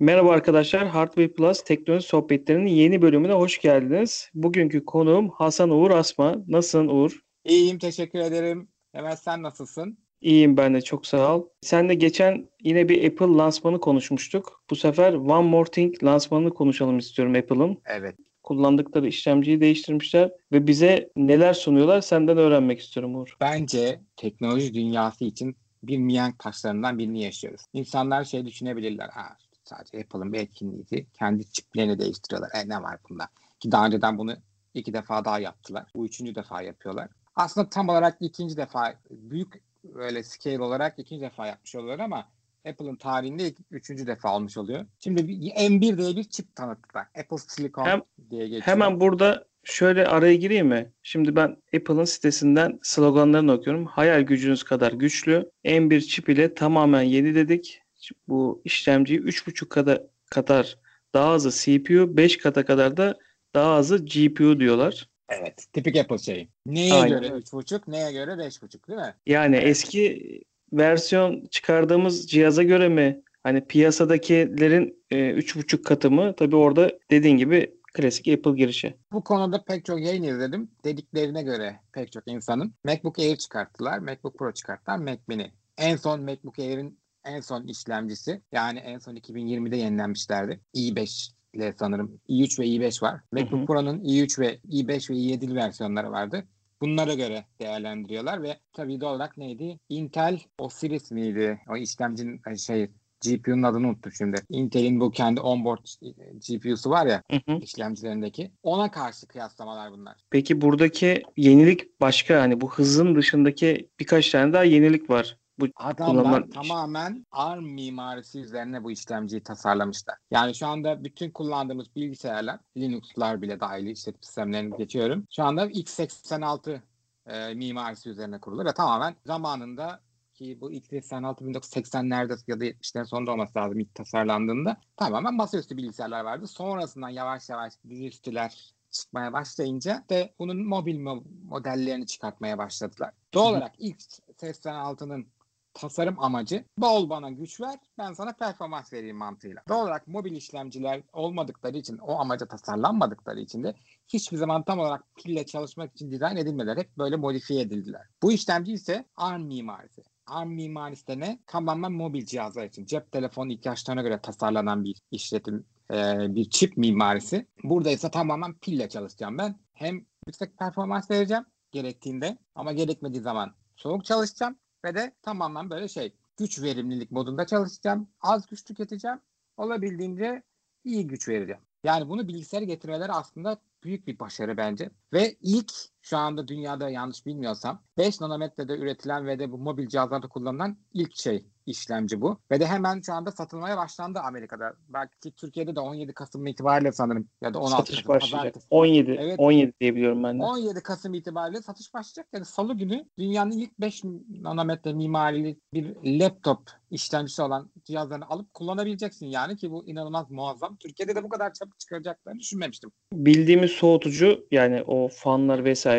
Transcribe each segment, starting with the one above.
Merhaba arkadaşlar, Hardware Plus teknoloji sohbetlerinin yeni bölümüne hoş geldiniz. Bugünkü konuğum Hasan Uğur Asma. Nasılsın Uğur? İyiyim, teşekkür ederim. Hemen sen nasılsın? İyiyim ben de çok sağ ol. Sen de geçen yine bir Apple lansmanı konuşmuştuk. Bu sefer One More Thing lansmanını konuşalım istiyorum Apple'ın. Evet. Kullandıkları işlemciyi değiştirmişler ve bize neler sunuyorlar senden öğrenmek istiyorum Uğur. Bence teknoloji dünyası için bir miyank taşlarından birini yaşıyoruz. İnsanlar şey düşünebilirler. Ha, sadece Apple'ın bir etkinliğiydi. Kendi çiplerini değiştiriyorlar. E ne var bunda? Ki daha önceden bunu iki defa daha yaptılar. Bu üçüncü defa yapıyorlar. Aslında tam olarak ikinci defa büyük böyle scale olarak ikinci defa yapmış oluyorlar ama Apple'ın tarihinde ilk, üçüncü defa olmuş oluyor. Şimdi bir, M1 diye bir çip tanıttılar. Apple Silicon Hem- diye geçiyor. Hemen burada şöyle araya gireyim mi? Şimdi ben Apple'ın sitesinden sloganlarını okuyorum. Hayal gücünüz kadar güçlü. M1 çip ile tamamen yeni dedik. Bu işlemciyi 3.5 kadar, kadar daha hızlı CPU, 5 kata kadar da daha hızlı GPU diyorlar. Evet. Tipik Apple şeyi. Neye Aynen. göre 3.5, neye göre 5.5 değil mi? Yani Evet. eski versiyon çıkardığımız cihaza göre mi? Hani piyasadakilerin e, 3.5 katı mı? Tabii orada dediğin gibi klasik Apple girişi. Bu konuda pek çok yayın izledim. Dediklerine göre pek çok insanın MacBook Air çıkarttılar, MacBook Pro çıkarttılar, Mac Mini. En son MacBook Air'in en son işlemcisi yani en son 2020'de yenilenmişlerdi. i5 ile sanırım i3 ve i5 var. MacBook. Pro'nun i3 ve i5 ve i7'li versiyonları vardı. Bunlara göre değerlendiriyorlar ve tabii doğal olarak neydi? Intel Osiris miydi? O işlemcinin şey GPU'nun adını unuttum şimdi. Intel'in bu kendi onboard GPU'su var ya Hı hı. işlemcilerindeki. Ona karşı kıyaslamalar bunlar. Peki buradaki yenilik başka hani bu hızın dışındaki birkaç tane daha yenilik var. Bu Adamlar kullanılan- tamamen ARM mimarisi üzerine bu işlemciyi tasarlamışlar. Yani şu anda bütün kullandığımız bilgisayarlar, Linux'lar bile dahil işletim sistemlerini geçiyorum. Şu anda x86 e, mimarisi üzerine kurulu ve tamamen zamanında ki bu x86 1980'lerde ya da 70'lerin sonunda olması lazım ilk tasarlandığında tamamen masaüstü bilgisayarlar vardı. Sonrasından yavaş yavaş dizüstüler çıkmaya başlayınca de bunun mobil mo- modellerini çıkartmaya başladılar. Doğal olarak ilk 86'nın tasarım amacı bol bana güç ver ben sana performans vereyim mantığıyla. Doğal olarak mobil işlemciler olmadıkları için o amaca tasarlanmadıkları için de hiçbir zaman tam olarak pille çalışmak için dizayn edilmediler. Hep böyle modifiye edildiler. Bu işlemci ise ARM mimarisi. ARM mimarisi de ne? Tamamen mobil cihazlar için cep telefonu ihtiyaçlarına göre tasarlanan bir işletim e, bir çip mimarisi. Burada ise tamamen pille çalışacağım ben. Hem yüksek performans vereceğim gerektiğinde ama gerekmediği zaman soğuk çalışacağım ve de tamamen böyle şey güç verimlilik modunda çalışacağım. Az güç tüketeceğim. Olabildiğince iyi güç vereceğim. Yani bunu bilgisayara getirmeleri aslında büyük bir başarı bence. Ve ilk şu anda dünyada yanlış bilmiyorsam 5 nanometrede üretilen ve de bu mobil cihazlarda kullanılan ilk şey işlemci bu. Ve de hemen şu anda satılmaya başlandı Amerika'da. Belki Türkiye'de de 17 Kasım itibariyle sanırım ya da 16 satış Kasım başlayacak. pazartesi. 17 Evet. 17 diye biliyorum ben de. 17 Kasım itibariyle satış başlayacak. Yani salı günü dünyanın ilk 5 nanometre mimarili bir laptop işlemcisi olan cihazlarını alıp kullanabileceksin. Yani ki bu inanılmaz muazzam. Türkiye'de de bu kadar çabuk çıkaracaklarını düşünmemiştim. Bildiğimiz soğutucu yani o fanlar vesaire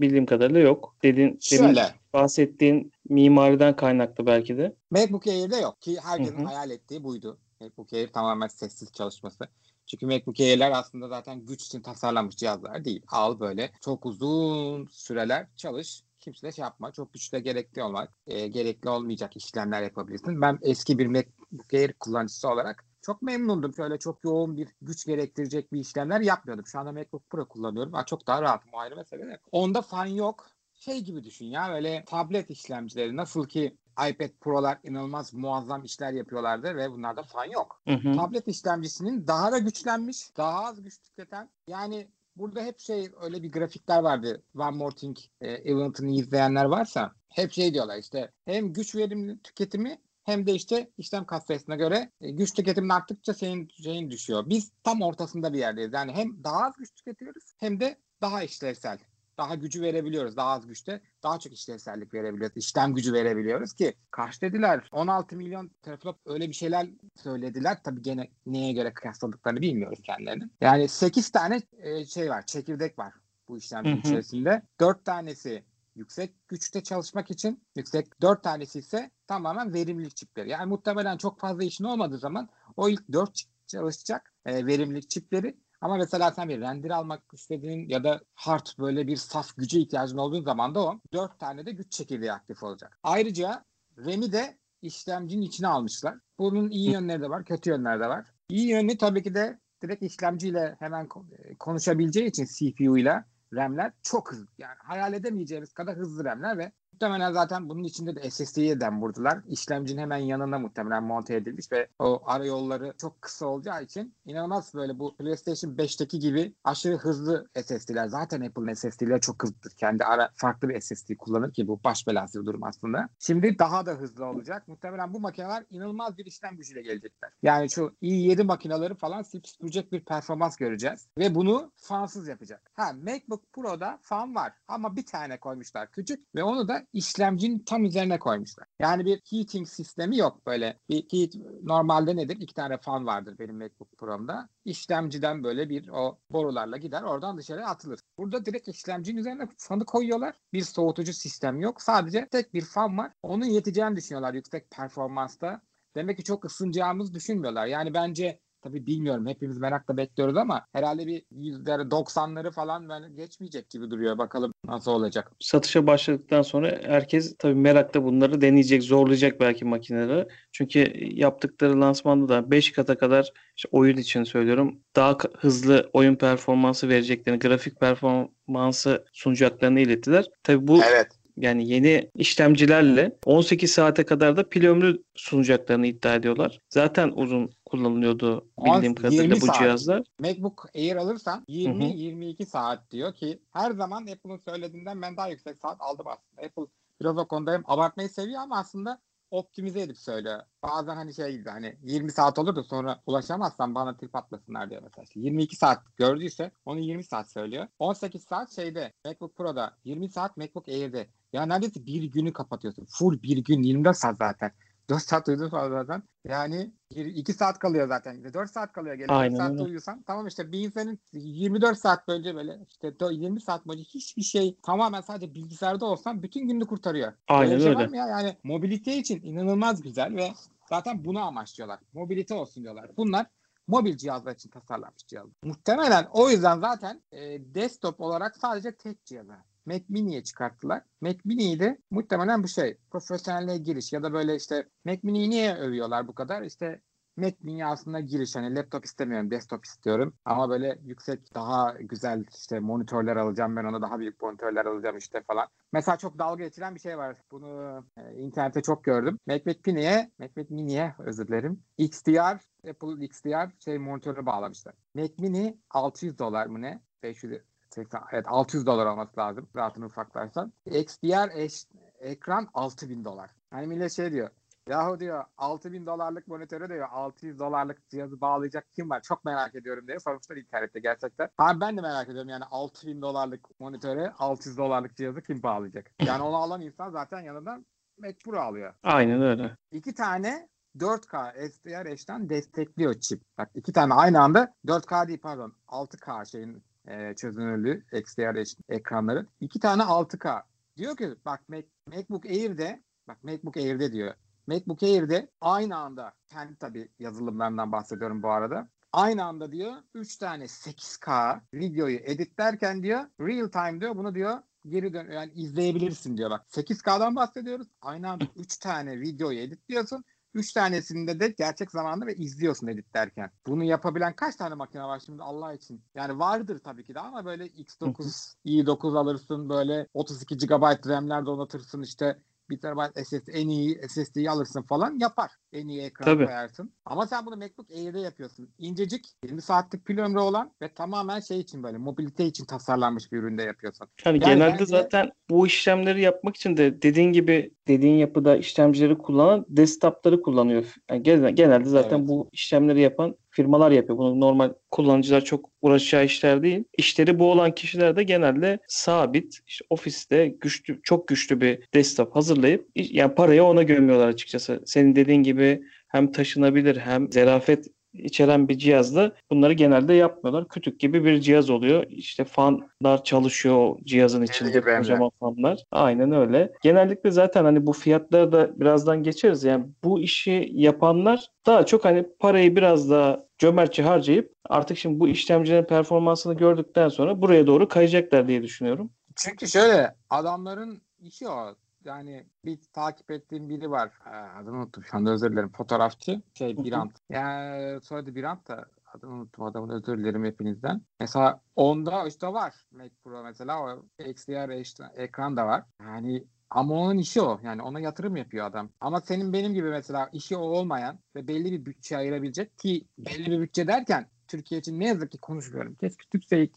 bildiğim kadarıyla yok. Demin Şöyle bahsettiğin mimariden kaynaklı belki de. MacBook Air'de yok ki herkesin Hı hı. hayal ettiği buydu. MacBook Air tamamen sessiz çalışması. Çünkü MacBook Air'ler aslında zaten güç için tasarlanmış cihazlar değil. Al böyle çok uzun süreler çalış. Kimse de şey yapma. Çok güçle gerekli olmak, e, gerekli olmayacak işlemler yapabilirsin. Ben eski bir MacBook Air kullanıcısı olarak çok memnundum. Şöyle çok yoğun bir güç gerektirecek bir işlemler yapmıyordum. Şu anda MacBook Pro kullanıyorum. Ha, çok daha rahatım o ayrı mesele. Onda fan yok. Şey gibi düşün ya böyle tablet işlemcileri nasıl ki iPad Pro'lar inanılmaz muazzam işler yapıyorlardı ve bunlarda fan yok. Hı hı. Tablet işlemcisinin daha da güçlenmiş, daha az güç tüketen. Yani burada hep şey öyle bir grafikler vardı. One More Thing e, event'ını izleyenler varsa hep şey diyorlar işte hem güç verimli tüketimi hem de işte işlem kat sayısına göre e, güç tüketimin arttıkça senin şeyin düşüyor. Biz tam ortasında bir yerdeyiz. Yani hem daha az güç tüketiyoruz hem de daha işlevsel. Daha gücü verebiliyoruz. Daha az güçte daha çok işlevsellik verebiliyoruz. İşlem gücü verebiliyoruz ki kaç dediler? 16 milyon teraflop öyle bir şeyler söylediler. Tabii gene neye göre kıyasladıklarını bilmiyoruz kendilerinin. Yani 8 tane e, şey var. Çekirdek var bu işlemcinin içerisinde. 4 tanesi yüksek güçte çalışmak için yüksek 4 tanesi ise tamamen verimlilik çipleri. Yani muhtemelen çok fazla işin olmadığı zaman O ilk 4 çip çalışacak e, verimlilik çipleri ama mesela sen bir render almak istediğin ya da hard böyle bir saf güce ihtiyacın olduğu zaman da o 4 tane de güç çekirdeği aktif olacak. Ayrıca RAM'i de işlemcinin içine almışlar. Bunun iyi yönleri de var, kötü yönleri de var. İyi yönü tabii ki de direkt işlemciyle hemen e, konuşabileceği için CPU ile RAM'ler çok hızlı. Yani hayal edemeyeceğimiz kadar hızlı RAM'ler ve muhtemelen zaten bunun içinde de SSD'ye dem vurdular. İşlemcinin hemen yanına muhtemelen monte edilmiş ve o ara yolları çok kısa olacağı için inanılmaz böyle bu PlayStation 5'teki gibi aşırı hızlı SSD'ler. Zaten Apple'ın SSD'leri çok hızlıdır. Kendi ara farklı bir SSD kullanır ki bu baş belası bir durum aslında. Şimdi daha da hızlı olacak. Muhtemelen bu makineler inanılmaz bir işlem gücüyle gelecekler. Yani şu i7 makineleri falan süpürecek bir performans göreceğiz. Ve bunu fansız yapacak. Ha MacBook Pro'da fan var ama bir tane koymuşlar küçük ve onu da işlemcinin tam üzerine koymuşlar. Yani bir heating sistemi yok böyle. Bir heat normalde nedir? İki tane fan vardır benim MacBook Pro'mda. İşlemciden böyle bir o borularla gider oradan dışarı atılır. Burada direkt işlemcinin üzerine fanı koyuyorlar. Bir soğutucu sistem yok. Sadece tek bir fan var. Onun yeteceğini düşünüyorlar yüksek performansta. Demek ki çok ısınacağımızı düşünmüyorlar. Yani bence Tabii bilmiyorum hepimiz merakla bekliyoruz ama herhalde bir yüzleri 90'ları falan ben geçmeyecek gibi duruyor. Bakalım nasıl olacak. Satışa başladıktan sonra herkes tabii merakla bunları deneyecek, zorlayacak belki makineleri. Çünkü yaptıkları lansmanda da 5 kata kadar işte oyun için söylüyorum daha hızlı oyun performansı vereceklerini, grafik performansı sunacaklarını ilettiler. Tabii bu evet yani yeni işlemcilerle 18 saate kadar da pil ömrü sunacaklarını iddia ediyorlar. Zaten uzun kullanılıyordu bildiğim kadarıyla bu saat. cihazlar. MacBook Air alırsan 20-22 saat diyor ki her zaman Apple'ın söylediğinden ben daha yüksek saat aldım aslında. Apple biraz o konuda hem abartmayı seviyor ama aslında optimize edip söylüyor. Bazen hani şey gibi hani 20 saat olur da sonra ulaşamazsan bana trip atmasınlar diyor mesela. İşte 22 saat gördüyse onu 20 saat söylüyor. 18 saat şeyde MacBook Pro'da 20 saat MacBook Air'de. Ya neredeyse bir günü kapatıyorsun. Full bir gün 24 saat zaten. 4 saat uyudun zaten. Yani 2 saat kalıyor zaten. 4 saat kalıyor. Gene 4 saatte uyuyorsan. Tamam işte bir insanın 24 saat boyunca böyle işte 20 saat boyunca hiçbir şey tamamen sadece bilgisayarda olsan bütün gününü kurtarıyor. Aynen öyle. Şey öyle. Ya? Yani mobilite için inanılmaz güzel ve zaten bunu amaçlıyorlar. Mobilite olsun diyorlar. Bunlar mobil cihazlar için tasarlanmış cihazlar. Muhtemelen o yüzden zaten e, desktop olarak sadece tek cihazlar. Mac Mini'ye çıkarttılar. Mac Mini'yi de muhtemelen bu şey profesyonelliğe giriş ya da böyle işte Mac Mini'yi niye övüyorlar bu kadar? İşte Mac dünyasına giriş hani laptop istemiyorum desktop istiyorum ama böyle yüksek daha güzel işte monitörler alacağım ben ona daha büyük monitörler alacağım işte falan. Mesela çok dalga geçilen bir şey var. Bunu e, internette çok gördüm. Macbook Mini'ye, Macbook Mini'ye özür dilerim. XDR, Apple XDR şey monitörü bağlamışlar. Mac Mini 600 dolar mı ne? 500 80, evet 600 dolar olması lazım rahatını ufaklarsan. XDR eş, ekran 6000 dolar. Hani millet şey diyor. Yahu diyor 6000 dolarlık monitöre diyor 600 dolarlık cihazı bağlayacak kim var? Çok merak ediyorum diye sormuşlar internette gerçekten. Abi ben de merak ediyorum yani 6000 dolarlık monitöre 600 dolarlık cihazı kim bağlayacak? Yani onu alan insan zaten yanından Mac Pro alıyor. Aynen öyle. İki tane 4K SDR destekliyor çip. Bak iki tane aynı anda 4K değil pardon 6K şeyin e, çözünürlüğü XDR ekranların. iki tane 6K. Diyor ki bak Mac, MacBook Air'de bak MacBook Air'de diyor. MacBook Air'de aynı anda kendi tabii yazılımlarından bahsediyorum bu arada. Aynı anda diyor 3 tane 8K videoyu editlerken diyor real time diyor bunu diyor geri dön yani izleyebilirsin diyor bak. 8K'dan bahsediyoruz. Aynı anda 3 tane videoyu editliyorsun. Üç tanesinde de gerçek zamanlı ve izliyorsun editlerken. Bunu yapabilen kaç tane makine var şimdi Allah için? Yani vardır tabii ki de ama böyle X9, i9 alırsın böyle 32 GB RAM'ler donatırsın işte 1 TB SSD en iyi SSD'yi alırsın falan yapar. En iyi ekran Tabii. koyarsın. Ama sen bunu MacBook Air'de yapıyorsun. İncecik 20 saatlik pil ömrü olan ve tamamen şey için böyle mobilite için tasarlanmış bir üründe yapıyorsun. Yani, yani genelde bence... zaten bu işlemleri yapmak için de dediğin gibi dediğin yapıda işlemcileri kullanan desktop'ları kullanıyor. Yani genelde zaten evet. bu işlemleri yapan firmalar yapıyor. Bunu normal kullanıcılar çok uğraşacağı işler değil. İşleri bu olan kişiler de genelde sabit işte ofiste güçlü çok güçlü bir desktop hazırlayıp yani parayı ona gömüyorlar açıkçası. Senin dediğin gibi hem taşınabilir hem zerafet içeren bir cihazda bunları genelde yapmıyorlar. Kütük gibi bir cihaz oluyor. İşte fanlar çalışıyor o cihazın içinde kocaman fanlar. Aynen öyle. Genellikle zaten hani bu fiyatları da birazdan geçeriz. Yani bu işi yapanlar daha çok hani parayı biraz daha cömertçe harcayıp artık şimdi bu işlemcilerin performansını gördükten sonra buraya doğru kayacaklar diye düşünüyorum. Çünkü şöyle adamların işi o. Yani bir takip ettiğim biri var. Ee, Adını unuttum şu anda özür dilerim. Fotoğrafçı. Şey. Birant. Yani soyadı Birant da adını unuttum adamın özür dilerim hepinizden. Mesela onda işte var. Mac Pro mesela o XDR ekran da var. Yani ama onun işi o. Yani ona yatırım yapıyor adam. Ama senin benim gibi mesela işi o olmayan ve belli bir bütçe ayırabilecek ki belli bir bütçe derken Türkiye için ne yazık ki konuşmuyorum. Keşke Türkiye,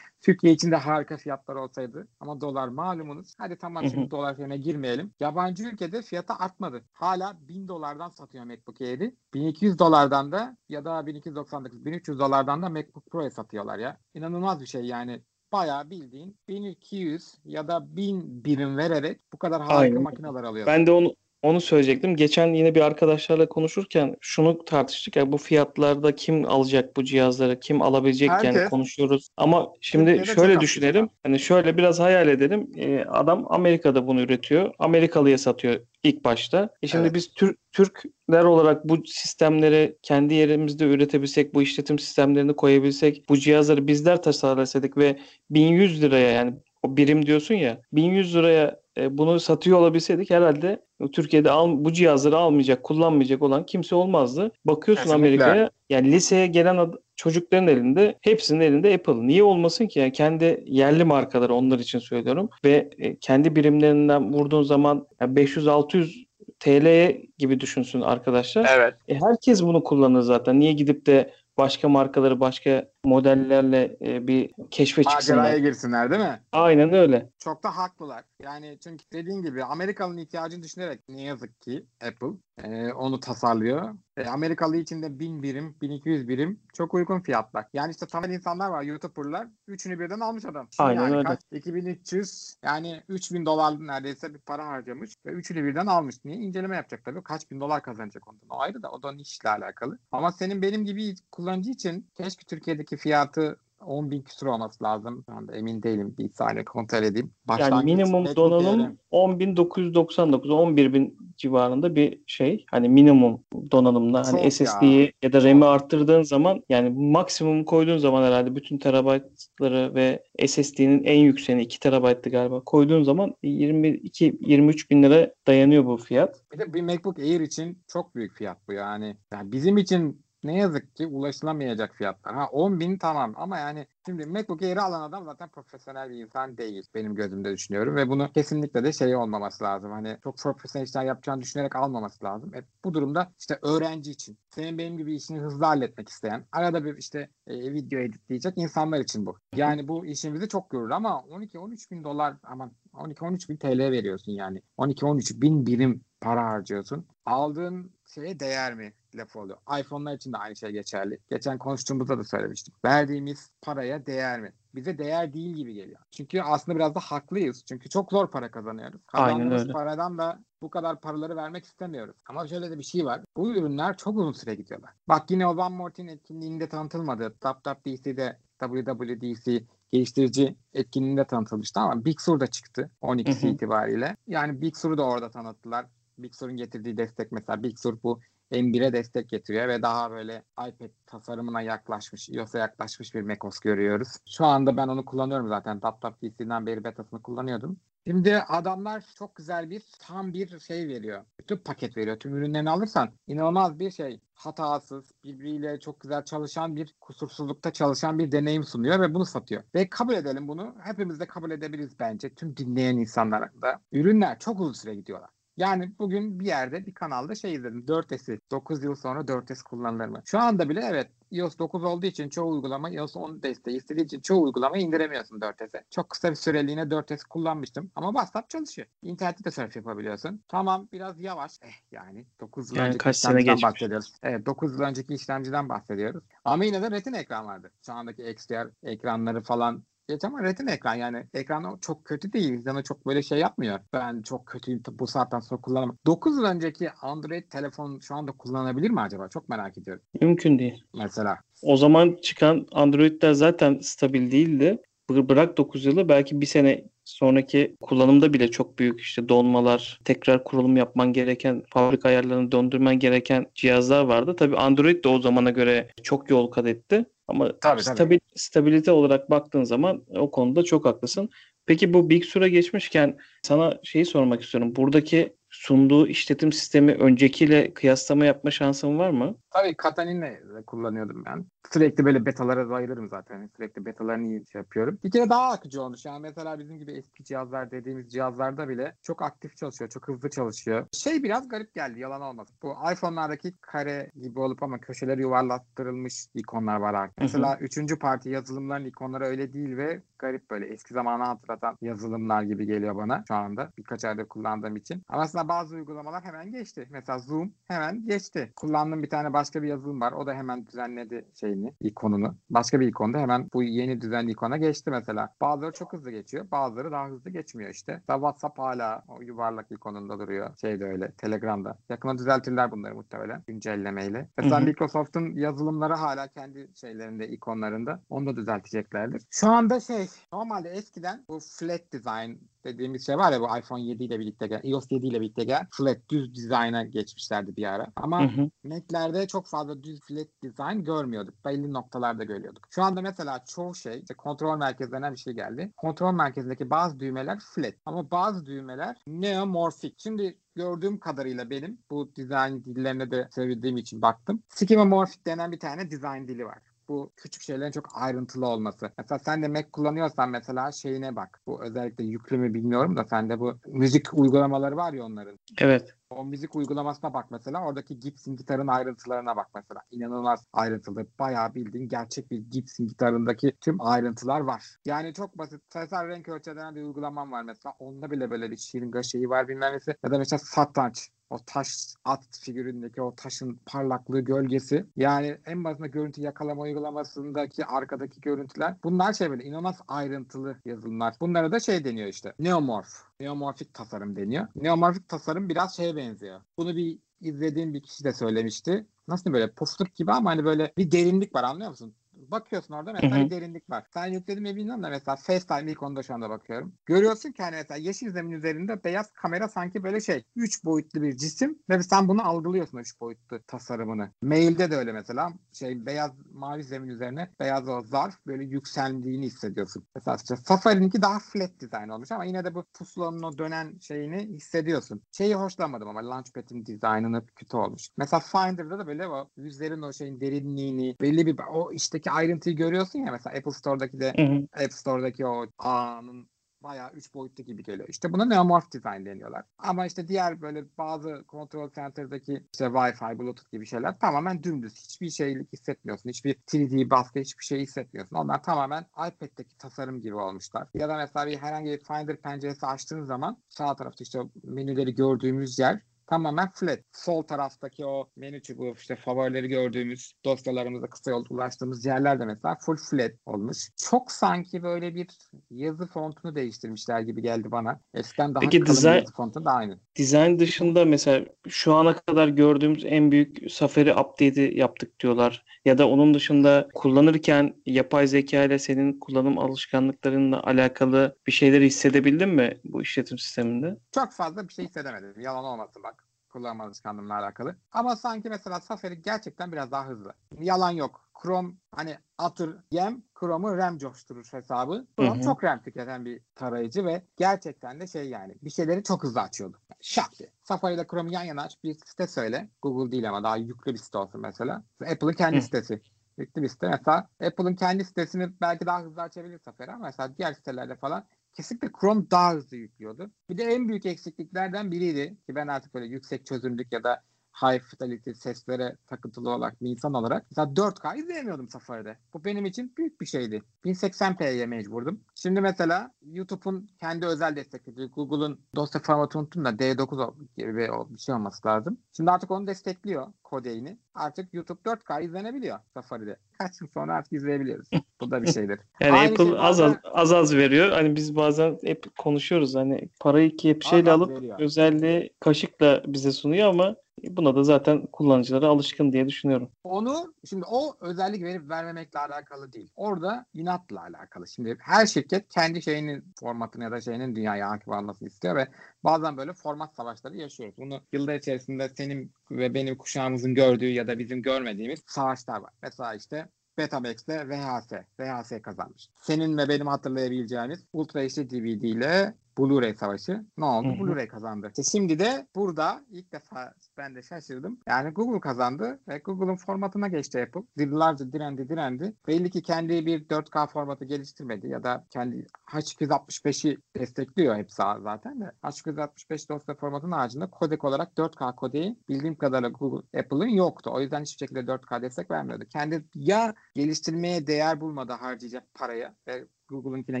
Türkiye için de harika fiyatlar olsaydı. Ama dolar malumunuz. Hadi tamam Hı hı. şimdi dolar şeyine girmeyelim. Yabancı ülkede fiyatı artmadı. Hala 1000 dolardan satıyor MacBook Air'i. 1200 dolardan da ya da 1299, 1300 dolardan da MacBook Pro'ya satıyorlar ya. İnanılmaz bir şey yani. Bayağı bildiğin 1200 ya da 1000 birim vererek bu kadar harika Aynen. makineler alıyorsun. Ben de onu onu söyleyecektim. Geçen yine bir arkadaşlarla konuşurken şunu tartıştık ya bu fiyatlarda kim alacak bu cihazları, kim alabilecek yani Herkes. konuşuyoruz. Ama şimdi Türkiye'de şöyle düşünelim. Hani şöyle biraz hayal edelim. Ee, adam Amerika'da bunu üretiyor. Amerikalıya satıyor ilk başta. E şimdi Evet. biz Türk Türkler olarak bu sistemleri kendi yerimizde üretebilsek, bu işletim sistemlerini koyabilsek, bu cihazları bizler tasarlasaydık ve 1100 liraya yani o birim diyorsun ya 1100 liraya e, bunu satıyor olabilseydik herhalde Türkiye'de al, bu cihazları almayacak, kullanmayacak olan kimse olmazdı. Bakıyorsun. Amerika'ya yani liseye gelen ad- çocukların elinde hepsinin elinde Apple. Niye olmasın ki? Yani kendi yerli markaları onlar için söylüyorum ve e, kendi birimlerinden vurduğun zaman yani 500-600 TL gibi düşünsün arkadaşlar. Evet. E, herkes bunu kullanır zaten. Niye gidip de başka markaları, başka modellerle e, bir keşfe çıksınlar? Maceraya girsinler değil mi? Aynen öyle. Çok da haklılar. Yani çünkü dediğin gibi Amerikalı'nın ihtiyacını düşünerek ne yazık ki Apple e, onu tasarlıyor. E, Amerikalı için de 1000 birim, 1200 birim çok uygun fiyatlar. Yani işte tanınan insanlar var, YouTuber'lar. Üçünü birden almış adam. Aynen yani öyle. Kaç, 2300 yani 3000 dolar neredeyse bir para harcamış ve üçünü birden almış. Niye? İnceleme yapacak tabii. Kaç bin dolar kazanacak ondan. O ayrı da o da işle alakalı. Ama senin benim gibi kullanıcı için keşke Türkiye'deki fiyatı 10 bin küsur olması lazım. Şu anda emin değilim. Bir saniye kontrol edeyim. Yani Başlangıç minimum MacBook donanım Air'in 10.999, 11.000 civarında bir şey. Hani minimum donanımda Çok hani ya. SSD'yi ya da RAM'i arttırdığın zaman yani maksimum koyduğun zaman herhalde bütün terabaytları ve SSD'nin en yükseğini 2 terabayttı galiba koyduğun zaman 22-23 bin lira dayanıyor bu fiyat. Bir de bir MacBook Air için çok büyük fiyat bu yani. yani bizim için ne yazık ki ulaşılamayacak fiyatlar. Ha 10 bin tamam ama yani şimdi MacBook Air'i alan adam zaten profesyonel bir insan değil. Benim gözümde düşünüyorum ve bunu kesinlikle de şey olmaması lazım. Hani çok profesyonel işler yapacağını düşünerek almaması lazım. E, bu durumda işte öğrenci için, senin benim gibi işini hızlı halletmek isteyen, arada bir işte e, video editleyecek insanlar için bu. Yani bu işimizi çok görür ama 12-13 bin dolar aman 12-13 bin TL veriyorsun yani. 12-13 bin birim para harcıyorsun. Aldığın şeye değer mi? Lafı oluyor. iPhone'lar için de aynı şey geçerli. Geçen konuştuğumuzda da söylemiştim. Verdiğimiz paraya değer mi? Bize değer değil gibi geliyor. Çünkü aslında biraz da haklıyız. Çünkü çok zor para kazanıyoruz. Kazandığımız paradan da bu kadar paraları vermek istemiyoruz. Ama şöyle de bir şey var. Bu ürünler çok uzun süre gidiyorlar. Bak yine o One More Thing etkinliğinde tanıtılmadı. WWDC'de WWDC geliştirici etkinliğinde tanıtılmıştı ama Big Sur da çıktı 12'si Hı hı. itibariyle. Yani Big Sur'u da orada tanıttılar. Big Sur'un getirdiği destek mesela Big Sur bu M1'e destek getiriyor ve daha böyle iPad tasarımına yaklaşmış, iOS'a yaklaşmış bir macOS görüyoruz. Şu anda ben onu kullanıyorum zaten. WWDC'den beri betasını kullanıyordum. Şimdi adamlar çok güzel bir tam bir şey veriyor. Bütün paket veriyor. Tüm ürünlerini alırsan inanılmaz bir şey. Hatasız, birbiriyle çok güzel çalışan bir kusursuzlukta çalışan bir deneyim sunuyor ve bunu satıyor. Ve kabul edelim bunu. Hepimiz de kabul edebiliriz bence. Tüm dinleyen insanlar da. Ürünler çok uzun süre gidiyorlar. Yani bugün bir yerde bir kanalda şey izledim. 4S'i 9 yıl sonra 4S kullanılır mı? Şu anda bile evet iOS 9 olduğu için çoğu uygulama iOS 10 desteği istediği için çoğu uygulamayı indiremiyorsun 4S'e. Çok kısa bir süreliğine 4S kullanmıştım ama WhatsApp çalışıyor. İnternette de surf yapabiliyorsun. Tamam biraz yavaş. Eh yani 9 yıl Yani önceki işlemciden geçmiş. bahsediyoruz. Evet 9 yıl önceki işlemciden bahsediyoruz. Ama yine de retina ekran vardı. Şu andaki XDR ekranları falan geç ama retina ekran yani ekran çok kötü değil. Vizyonu çok böyle şey yapmıyor. Ben çok kötüyüm bu saatten sonra kullanamam. 9 yıl önceki Android telefon şu anda kullanabilir mi acaba? Çok merak ediyorum. Mümkün değil. Mesela. O zaman çıkan Android'ler zaten stabil değildi. Bı- Bırak 9 yılı belki bir sene sonraki kullanımda bile çok büyük işte donmalar, tekrar kurulum yapman gereken, fabrika ayarlarını döndürmen gereken cihazlar vardı. Tabii Android de o zamana göre çok yol kat etti. Ama Tabii, tabii. stabil, stabilite olarak baktığın zaman o konuda çok haklısın. Peki bu Big Sur'a geçmişken sana şeyi sormak istiyorum. Buradaki sunduğu işletim sistemi öncekiyle kıyaslama yapma şansın var mı? Tabii Katalin'le kullanıyordum ben. Sürekli böyle betalara bayılırım zaten. Sürekli betalarını iyi şey yapıyorum. Bir kere daha akıcı olmuş. Yani mesela bizim gibi eski cihazlar dediğimiz cihazlarda bile çok aktif çalışıyor. Çok hızlı çalışıyor. Şey biraz garip geldi yalan olmasın. Bu iPhone'lardaki kare gibi olup ama köşeleri yuvarlattırılmış ikonlar var artık. Hı hı. Mesela üçüncü parti yazılımların ikonları öyle değil ve garip böyle eski zamanı hatırlatan yazılımlar gibi geliyor bana şu anda. Birkaç aydır kullandığım için. Ama aslında bazı uygulamalar hemen geçti. Mesela Zoom hemen geçti. Kullandığım bir tane başka bir yazılım var. O da hemen düzenledi şeyini, ikonunu. Başka bir ikonda hemen bu yeni düzenli ikona geçti mesela. Bazıları çok hızlı geçiyor. Bazıları daha hızlı geçmiyor işte. Mesela WhatsApp hala o yuvarlak ikonunda duruyor. Şey de öyle. Telegram'da. Yakında düzeltirler bunları muhtemelen. Güncellemeyle. Mesela. Microsoft'un yazılımları hala kendi şeylerinde, ikonlarında. Onu da düzelteceklerdir. Şu anda şey normalde eskiden bu flat design dediğimiz şey var ya bu iPhone 7 ile birlikte gelen, iOS 7 ile birlikte gelen flat düz dizayna geçmişlerdi bir ara. Ama Hı hı. Mac'lerde çok fazla düz flat design görmüyorduk. Belli noktalarda görüyorduk. Şu anda mesela çoğu şey, işte kontrol merkezlerinden bir şey geldi. Kontrol merkezindeki bazı düğmeler flat ama bazı düğmeler neomorphic. Şimdi gördüğüm kadarıyla benim bu dizayn dillerine de sevdiğim için baktım. Schemamorphic denen bir tane dizayn dili var bu küçük şeylerin çok ayrıntılı olması. Mesela sen de Mac kullanıyorsan mesela şeyine bak. Bu özellikle yüklü mü bilmiyorum da sende bu müzik uygulamaları var ya onların. Evet. O müzik uygulamasına bak mesela. Oradaki Gibson gitarın ayrıntılarına bak mesela. İnanılmaz ayrıntılı. Bayağı bildiğin gerçek bir Gibson gitarındaki tüm ayrıntılar var. Yani çok basit. Sayısal renk ölçü bir uygulamam var mesela. Onda bile böyle bir şiringa şeyi var bilmem nesi. Ya da mesela satranç. O taş at figüründeki o taşın parlaklığı, gölgesi. Yani en basında görüntü yakalama uygulamasındaki arkadaki görüntüler. Bunlar şey böyle inanılmaz ayrıntılı yazılımlar. Bunlara da şey deniyor işte. Neomorph. Neomorfik tasarım deniyor. Neomorfik tasarım biraz şeye benziyor. Bunu bir izlediğim bir kişi de söylemişti. Nasıl böyle pofluk gibi ama hani böyle bir derinlik var anlıyor musun? Bakıyorsun orada mesela Hı hı. bir derinlik var. Sen yükledim mi bilmiyorum da mesela FaceTime ikonunda şu anda bakıyorum. Görüyorsun ki hani mesela yeşil zemin üzerinde beyaz kamera sanki böyle şey 3 boyutlu bir cisim ve sen bunu algılıyorsun 3 boyutlu tasarımını. Mailde de öyle mesela şey beyaz mavi zemin üzerine beyaz o zarf böyle yükseldiğini hissediyorsun. Mesela işte Safari'ninki daha flat dizayn olmuş ama yine de bu pusulanın o dönen şeyini hissediyorsun. Şeyi hoşlanmadım ama Launchpad'in dizaynını kötü olmuş. Mesela Finder'da da böyle o yüzlerin o şeyin derinliğini belli bir o içteki ayrıntıyı görüyorsun ya mesela Apple Store'daki de Hı hı. App Store'daki o ağının bayağı 3 boyutlu gibi geliyor. İşte buna neomorph design deniyorlar. Ama işte diğer böyle bazı control center'daki işte Wi-Fi, Bluetooth gibi şeyler tamamen dümdüz. Hiçbir şeylik hissetmiyorsun. Hiçbir 3D baskı, hiçbir şey hissetmiyorsun. Onlar tamamen iPad'deki tasarım gibi olmuşlar. Ya da mesela bir herhangi bir Finder penceresi açtığın zaman sağ tarafta işte menüleri gördüğümüz yer tamamen flat. Sol taraftaki o menü çubuğu işte favorileri gördüğümüz dosyalarımızda kısa yol ulaştığımız yerler de mesela full flat olmuş. Çok sanki böyle bir yazı fontunu değiştirmişler gibi geldi bana. Eskiden daha Peki kalın dizayn- yazı fontu da aynı. Dizayn dışında mesela şu ana kadar gördüğümüz en büyük Safari update'i yaptık diyorlar. Ya da onun dışında kullanırken yapay zeka ile senin kullanım alışkanlıklarınla alakalı bir şeyleri hissedebildin mi bu işletim sisteminde? Çok fazla bir şey hissedemedim. Yalan olmasın bak. Kullanma alışkanlığımla alakalı. Ama sanki mesela Safari gerçekten biraz daha hızlı. Yalan yok. Chrome hani atır yem Chrome'u RAM coşturur hesabı. Chrome Hı hı. çok RAM tüketen bir tarayıcı ve gerçekten de şey yani bir şeyleri çok hızlı açıyordu. Şak diye. Safari ile Chrome'u yan yana aç bir site söyle. Google değil ama daha yüklü bir site olsun mesela. Apple'ın kendi Hı. sitesi. Yüklü bir site. Mesela Apple'ın kendi sitesini belki daha hızlı açabilir Safari ama mesela diğer sitelerde falan kesinlikle Chrome daha hızlı yüklüyordu. Bir de en büyük eksikliklerden biriydi ki ben artık böyle yüksek çözünürlük ya da high fidelity seslere takıntılı olarak bir insan olarak mesela 4K izleyemiyordum Safari'de. Bu benim için büyük bir şeydi. 1080p'ye mecburdum. Şimdi mesela YouTube'un kendi özel desteklediği Google'un dosya formatı unuttum da D9 gibi bir, şey olması lazım. Şimdi artık onu destekliyor kodeyini. Artık YouTube 4K izlenebiliyor Safari'de. Kaç yıl sonra artık izleyebiliyoruz. Bu da bir şeydir. Yani Aynı Apple şey az az, az az veriyor. Hani biz bazen hep konuşuyoruz hani parayı ki şeyle Az az alıp veriyor. özelliği kaşıkla bize sunuyor ama buna da zaten kullanıcılara alışkın diye düşünüyorum. Onu şimdi o özellik verip vermemekle alakalı değil. Orada inatla alakalı. Şimdi her şirket kendi şeyinin formatını ya da şeyinin dünyaya hakim olmasını istiyor ve bazen böyle format savaşları yaşıyoruz. Bunu yıllar içerisinde senin ve benim kuşağımızın gördüğü ya da bizim görmediğimiz savaşlar var. Mesela işte Betamax'te VHS. VHS kazanmış. Senin ve benim hatırlayabileceğimiz Ultra HD DVD ile Blu-ray savaşı ne oldu? Blu-ray kazandı. İşte şimdi de burada ilk defa ben de şaşırdım. Yani Google kazandı ve Google'un formatına geçti Apple. Yıllarca direndi direndi. Belli ki kendi bir 4K formatı geliştirmedi ya da kendi H265'i destekliyor hepsi zaten de. H265 dosya formatının haricinde kodek olarak 4K kodeği bildiğim kadarıyla Google, Apple'ın yoktu. O yüzden hiçbir şekilde 4K destek vermiyordu. Kendi ya geliştirmeye değer bulmadı harcayacak paraya ve Google'ınkine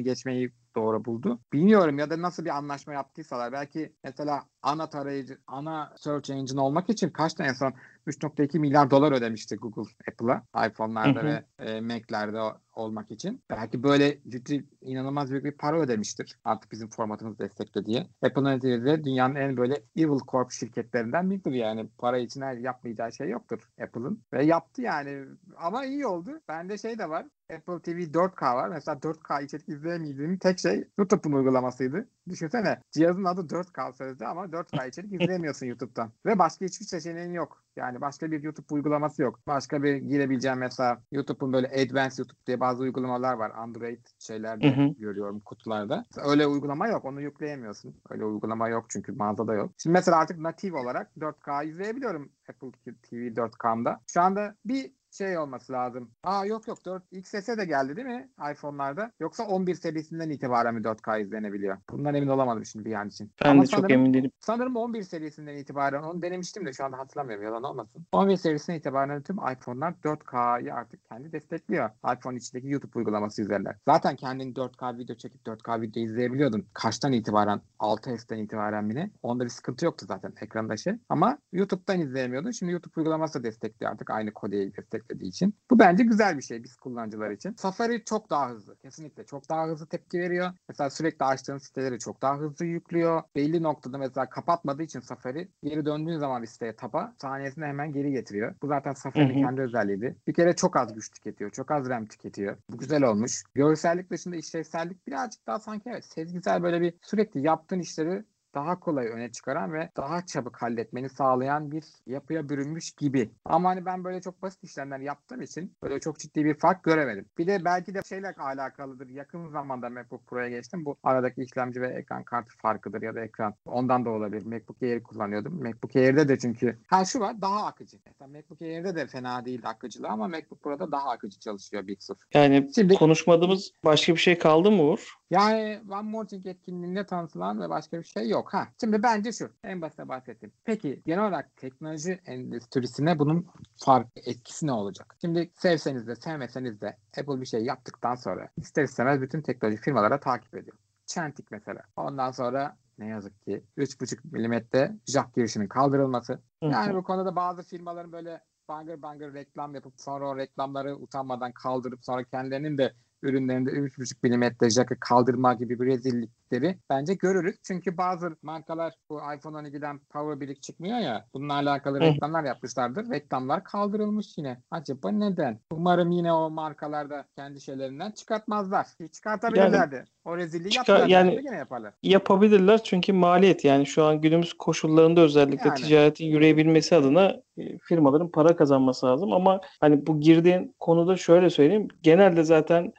geçmeyi doğru buldu. Bilmiyorum ya da nasıl bir anlaşma yaptıysalar. Belki mesela ana tarayıcı, ana search engine olmak için kaç tane son 3.2 milyar dolar ödemişti Google Apple'a iPhone'larda ve e, Mac'lerde olmak için. Belki böyle ciddi inanılmaz büyük bir para ödemiştir. Artık bizim formatımız destekli diye. Apple'ın neticede dünyanın en böyle evil corp şirketlerinden biridir yani. Para için her yapmayacağı şey yoktur Apple'ın. Ve yaptı yani. Ama iyi oldu. Bende şey de var. Apple TV 4K var. Mesela 4K içerik izleyemediğim tek şey YouTube'un uygulamasıydı. Düşünsene cihazın adı 4K sözde ama 4K içerik izleyemiyorsun YouTube'dan. Ve başka hiçbir seçeneğin yok. Yani başka bir YouTube uygulaması yok. Başka bir girebileceğim mesela YouTube'un böyle Advanced YouTube diye bazı uygulamalar var. Android şeylerde Hı hı. görüyorum kutularda. Öyle uygulama yok. Onu yükleyemiyorsun. Öyle uygulama yok çünkü mağazada yok. Şimdi mesela artık natif olarak 4K izleyebiliyorum Apple TV 4K'mda. Şu anda bir şey olması lazım. Aa yok yok 4 XS de geldi değil mi iPhone'larda? Yoksa 11 serisinden itibaren mi 4K izlenebiliyor? Bundan emin olamadım şimdi bir an için. Ben Ama de çok sanırım- emin değilim. Sanırım 11 serisinden itibaren onu denemiştim de şu anda hatırlamıyorum yalan olmasın. 11 serisinden itibaren tüm iPhone'lar 4K'yı artık kendi destekliyor. iPhone içindeki YouTube uygulaması üzerinden. Zaten kendin 4K video çekip 4K video izleyebiliyordun. Kaçtan itibaren? 6S'ten itibaren mi ne? Onda bir sıkıntı yoktu zaten ekranda şey. Ama YouTube'dan izleyemiyordun. Şimdi YouTube uygulaması da destekliyor artık aynı kodeyi desteklediği için. Bu bence güzel bir şey biz kullanıcılar için. Safari çok daha hızlı. Kesinlikle çok daha hızlı tepki veriyor. Mesela sürekli açtığın siteleri çok daha hızlı yüklüyor. Belli noktada mesela kapatmadığı için Safari geri döndüğün zaman bir siteye tapa saniyesinde hemen geri getiriyor. Bu zaten Safari'nin kendi özelliğiydi. Bir kere çok az güç tüketiyor. Çok az RAM tüketiyor. Bu güzel olmuş. Görsellik dışında işlevsellik birazcık daha sanki evet sezgisel böyle bir sürekli yaptığın işleri daha kolay öne çıkaran ve daha çabuk halletmeni sağlayan bir yapıya bürünmüş gibi. Ama hani ben böyle çok basit işlemler yaptığım için böyle çok ciddi bir fark göremedim. Bir de belki de şeyle alakalıdır. Yakın zamanda MacBook Pro'ya geçtim. Bu aradaki işlemci ve ekran kartı farkıdır ya da ekran. Ondan da olabilir. MacBook Air kullanıyordum. MacBook Air'de de çünkü ha şu var daha akıcı. Mesela MacBook Air'de de fena değildi akıcılığı ama MacBook Pro'da daha akıcı çalışıyor Big Sur. Yani Şimdi- konuşmadığımız başka bir şey kaldı mı Uğur? Yani One More Thing etkinliğinde tanıtılan ve başka bir şey yok. Ha, şimdi bence şu. En basite bahsettim. Peki genel olarak teknoloji endüstrisine bunun fark etkisi ne olacak? Şimdi sevseniz de sevmeseniz de Apple bir şey yaptıktan sonra ister istemez bütün teknoloji firmalara takip ediyor. Çentik mesela. Ondan sonra ne yazık ki 3.5 milimetre jack girişinin kaldırılması. Yani bu konuda bazı firmaların böyle bangır bangır reklam yapıp sonra o reklamları utanmadan kaldırıp sonra kendilerinin de ürünlerinde 3.5 milimetre jack'ı kaldırma gibi bir rezillikleri bence görürüz. Çünkü bazı markalar bu iPhone 12'den Power Brick çıkmıyor ya bununla alakalı reklamlar yapmışlardır. Reklamlar kaldırılmış yine. Acaba neden? Umarım yine o markalarda kendi şeylerinden çıkartmazlar. Çıkartabilirlerdi. o rezilliği Çıkar- yani- Yine yaparlar. Yapabilirler çünkü maliyet yani şu an günümüz koşullarında özellikle Yani. ticaretin yürüyebilmesi adına e, firmaların para kazanması lazım ama hani bu girdiğin konuda şöyle söyleyeyim genelde zaten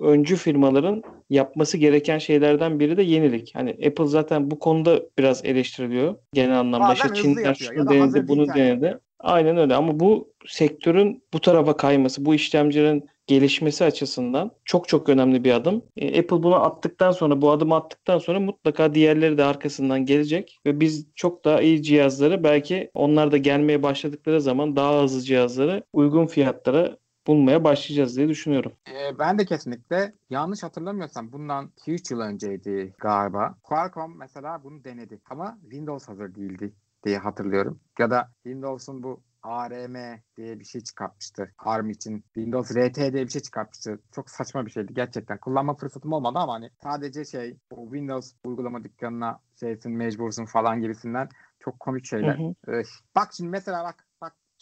öncü firmaların yapması gereken şeylerden biri de yenilik. Hani Apple zaten bu konuda biraz eleştiriliyor genel anlamda. Bazen İşte ya şunu denedi, bunu değilken denedi. Aynen öyle ama bu sektörün bu tarafa kayması, bu işlemcilerin gelişmesi açısından çok çok önemli bir adım. E, Apple bunu attıktan sonra, bu adımı attıktan sonra mutlaka diğerleri de arkasından gelecek ve biz çok daha iyi cihazları belki onlar da gelmeye başladıkları zaman daha hızlı cihazları uygun fiyatlara bulmaya başlayacağız diye düşünüyorum. Ee, ben de kesinlikle yanlış hatırlamıyorsam bundan 2-3 yıl önceydi galiba. Qualcomm mesela bunu denedi ama Windows hazır değildi diye hatırlıyorum. Ya da Windows'un bu ARM diye bir şey çıkartmıştı. ARM için Windows RT diye bir şey çıkartmıştı. Çok saçma bir şeydi gerçekten. Kullanma fırsatım olmadı ama hani sadece şey o Windows uygulama dükkanına şeysin mecbursun falan gibisinden çok komik şeyler. Hı hı. Ee, bak şimdi mesela bak bak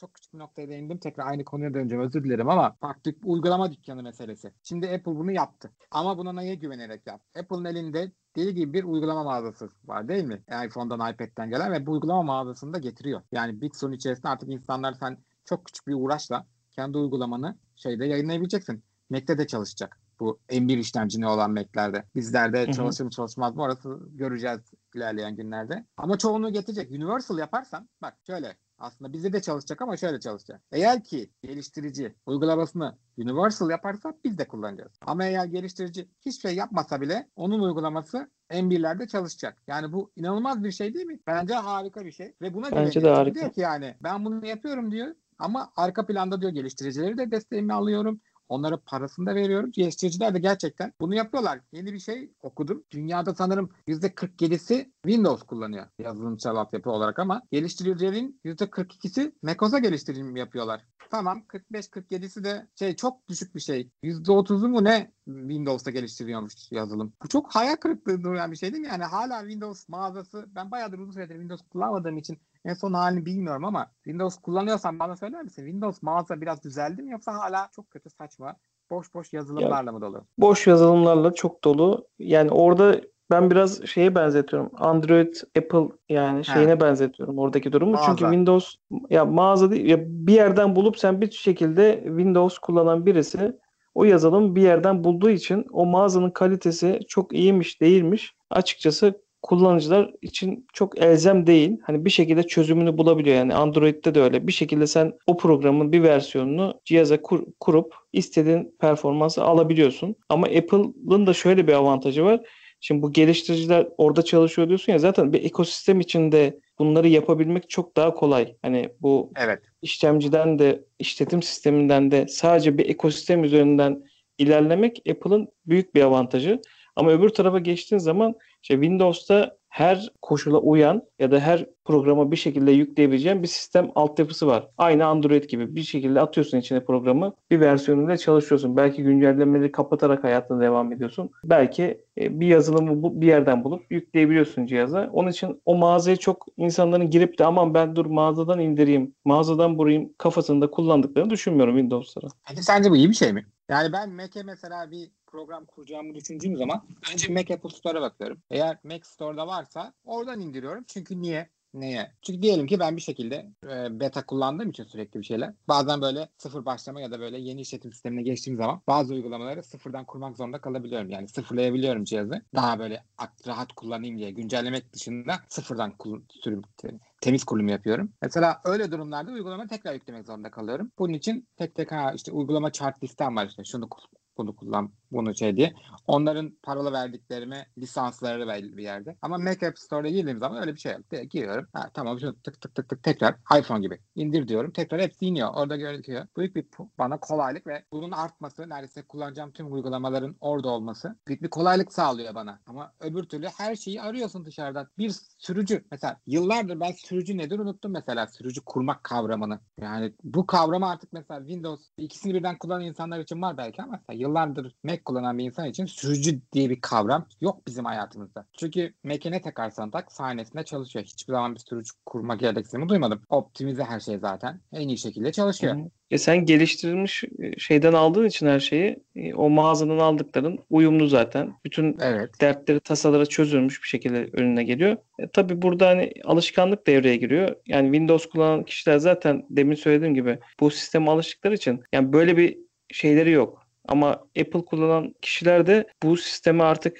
çok küçük bir noktaya değindim. Tekrar aynı konuya döneceğim. Özür dilerim ama dük- uygulama dükkanı meselesi. Şimdi Apple bunu yaptı. Ama buna neye güvenerek yaptı? Apple'ın elinde deli gibi bir uygulama mağazası var değil mi? iPhone'dan, iPad'den gelen ve bu uygulama mağazasını da getiriyor. Yani Big Sur içerisinde artık insanlar sen çok küçük bir uğraşla kendi uygulamanı şeyde yayınlayabileceksin. Mac'te de çalışacak. Bu M1 işlemcili olan Mac'lerde. Bizlerde çalışır mı çalışmaz mı orası göreceğiz ilerleyen günlerde. Ama çoğunu getirecek. Universal yaparsan bak şöyle aslında bizde de çalışacak ama şöyle çalışacak. Eğer ki geliştirici uygulamasını Universal yaparsa biz de kullanacağız. Ama eğer geliştirici hiçbir şey yapmasa bile onun uygulaması M1'lerde çalışacak. Yani bu inanılmaz bir şey değil mi? Bence harika bir şey. Ve buna Bence de harika. Diyor ki yani ben bunu yapıyorum diyor. Ama arka planda diyor geliştiricileri de desteğimi alıyorum. Onlara parasını da veriyorum. Geliştiriciler de gerçekten bunu yapıyorlar. Yeni bir şey okudum. Dünyada sanırım %47'si Windows kullanıyor yazılımsal altyapı olarak ama geliştiricilerin %42'si macOS'a geliştirim yapıyorlar. Tamam 45-47'si de şey çok düşük bir şey. %30'u mu ne Windows'ta geliştiriyormuş yazılım. Bu çok hayal kırıklığı duyan bir şey değil mi? Yani hala Windows mağazası ben bayağıdır uzun süredir Windows kullanmadığım için en son halini bilmiyorum ama Windows kullanıyorsan bana söyler misin? Windows mağaza biraz düzeldi mi yoksa hala çok kötü saçma boş boş yazılımlarla mı dolu? Boş yazılımlarla çok dolu. Yani orada ben biraz şeye benzetiyorum. Android, Apple yani şeyine benzetiyorum oradaki durumu. Mağaza. Çünkü Windows ya mağaza değil ya bir yerden bulup sen bir şekilde Windows kullanan birisi o yazılımı bir yerden bulduğu için o mağazanın kalitesi çok iyiymiş değilmiş. Açıkçası kullanıcılar için çok elzem değil. Hani bir şekilde çözümünü bulabiliyor. Yani Android'de de öyle. Bir şekilde sen o programın bir versiyonunu cihaza kur- kurup istediğin performansı alabiliyorsun. Ama Apple'ın da şöyle bir avantajı var. Şimdi bu geliştiriciler orada çalışıyor diyorsun ya zaten bir ekosistem içinde bunları yapabilmek çok daha kolay. Hani bu Evet. işlemciden de işletim sisteminden de sadece bir ekosistem üzerinden ilerlemek Apple'ın büyük bir avantajı. Ama öbür tarafa geçtiğin zaman işte Windows'ta her koşula uyan ya da her programa bir şekilde yükleyebileceğin bir sistem altyapısı var. Aynı Android gibi bir şekilde atıyorsun içine programı bir versiyonuyla çalışıyorsun. Belki güncellemeleri kapatarak hayatına devam ediyorsun. Belki e, bir yazılımı bir yerden bulup yükleyebiliyorsun cihaza. Onun için o mağazaya çok insanların girip de aman ben dur mağazadan indireyim, mağazadan burayım kafasında kullandıklarını düşünmüyorum Windows'lara. Peki sence bu iyi bir şey mi? Yani ben Mac'e mesela bir program kuracağımı düşündüğüm zaman önce Mac Apple Store'a bakıyorum. Eğer Mac Store'da varsa oradan indiriyorum. Çünkü niye? Neye? Çünkü diyelim ki ben bir şekilde e, beta kullandığım için sürekli bir şeyler. Bazen böyle sıfır başlama ya da böyle yeni işletim sistemine geçtiğim zaman bazı uygulamaları sıfırdan kurmak zorunda kalabiliyorum. Yani sıfırlayabiliyorum cihazı. Daha böyle rahat kullanayım diye güncellemek dışında sıfırdan sürüm te- temiz kurulum yapıyorum. Mesela öyle durumlarda uygulamayı tekrar yüklemek zorunda kalıyorum. Bunun için tek tek ha işte uygulama chart listem var işte şunu bunu kullan bunu şey diye. Onların paralı verdiklerime lisansları belli bir yerde. Ama Mac App Store'a girdiğim zaman öyle bir şey yok. Direkt giriyorum. Ha, tamam şunu tık tık tık tık tekrar iPhone gibi indir diyorum. Tekrar hepsi iniyor. Orada gözüküyor. Büyük bir bana kolaylık ve bunun artması neredeyse kullanacağım tüm uygulamaların orada olması büyük bir kolaylık sağlıyor bana. Ama öbür türlü her şeyi arıyorsun dışarıdan. Bir sürücü mesela yıllardır ben sürücü nedir unuttum mesela sürücü kurmak kavramını. Yani bu kavramı artık mesela Windows ikisini birden kullanan insanlar için var belki ama yıllardır Mac kullanan bir insan için sürücü diye bir kavram yok bizim hayatımızda. Çünkü Mac'e ne takarsan tak sahnesinde çalışıyor. Hiçbir zaman bir sürücü kurma gereksinimi duymadım. Optimize her şey zaten. En iyi şekilde çalışıyor. Hı hı. E sen geliştirilmiş e, şeyden aldığın için her şeyi e, o mağazadan aldıkların uyumlu zaten. Bütün Evet. dertleri, tasaları çözülmüş bir şekilde önüne geliyor. E, tabii burada hani alışkanlık devreye giriyor. Yani Windows kullanan kişiler zaten demin söylediğim gibi bu sisteme alıştıkları için yani böyle bir şeyleri yok. Ama Apple kullanan kişiler de bu sisteme artık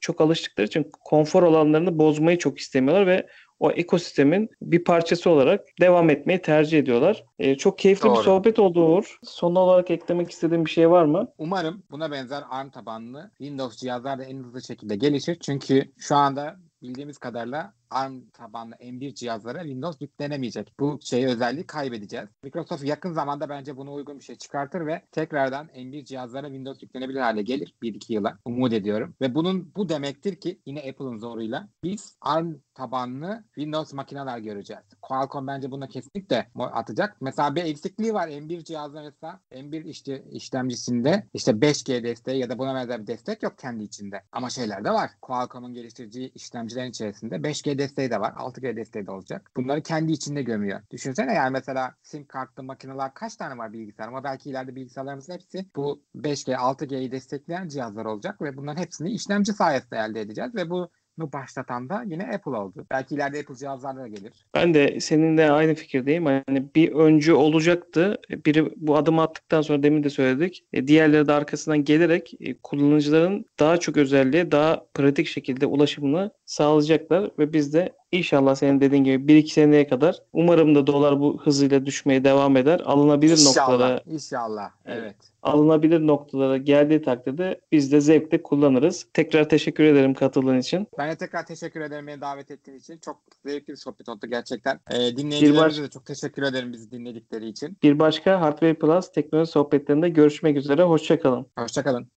çok alıştıkları için konfor alanlarını bozmayı çok istemiyorlar ve o ekosistemin bir parçası olarak devam etmeyi tercih ediyorlar. E, çok keyifli bir Doğru. sohbet oldu Uğur. Son olarak eklemek istediğin bir şey var mı? Umarım buna benzer ARM tabanlı Windows cihazlar da en hızlı şekilde gelişir. Çünkü şu anda bildiğimiz kadarıyla ARM tabanlı M1 cihazlara Windows yüklenemeyecek. Bu şeyi özelliği kaybedeceğiz. Microsoft yakın zamanda bence buna uygun bir şey çıkartır ve tekrardan M1 cihazlara Windows yüklenebilir hale gelir 1-2 yıla. Umut ediyorum. Ve bunun bu demektir ki yine Apple'ın zoruyla biz ARM tabanlı Windows makineler göreceğiz. Qualcomm bence buna kesinlikle atacak. Mesela bir eksikliği var M1 cihazda mesela M1 işte işlemcisinde işte 5G desteği ya da buna benzer bir destek yok kendi içinde. Ama şeyler de var. Qualcomm'un geliştirdiği işlemcilerin içerisinde 5G desteği de var. 6G desteği de olacak. Bunları kendi içinde gömüyor. Düşünsene yani mesela sim kartlı makineler kaç tane var bilgisayar ama belki ileride bilgisayarlarımızın hepsi bu 5G, 6G'yi destekleyen cihazlar olacak ve bunların hepsini işlemci sayesinde elde edeceğiz ve bu başlatan da yine Apple oldu. Belki ileride Apple cihazlarla da gelir. Ben de seninle aynı fikirdeyim. Hani bir öncü olacaktı. Biri bu adımı attıktan sonra demin de söyledik. E, Diğerleri de arkasından gelerek e, kullanıcıların daha çok özelliğe daha pratik şekilde ulaşımını sağlayacaklar ve biz de inşallah senin dediğin gibi 1-2 seneye kadar umarım da dolar bu hızıyla düşmeye devam eder. Alınabilir İnşallah. İnşallah. Evet. Evet. Alınabilir noktalara geldiği takdirde biz de zevkle kullanırız. Tekrar teşekkür ederim katıldığın için. Ben de tekrar teşekkür ederim beni davet ettiğin için. Çok zevkli bir sohbet oldu gerçekten. Ee, dinleyicilerimize de çok teşekkür ederim bizi dinledikleri için. Bir başka Hardware Plus teknoloji sohbetlerinde görüşmek üzere. Hoşçakalın. Hoşçakalın.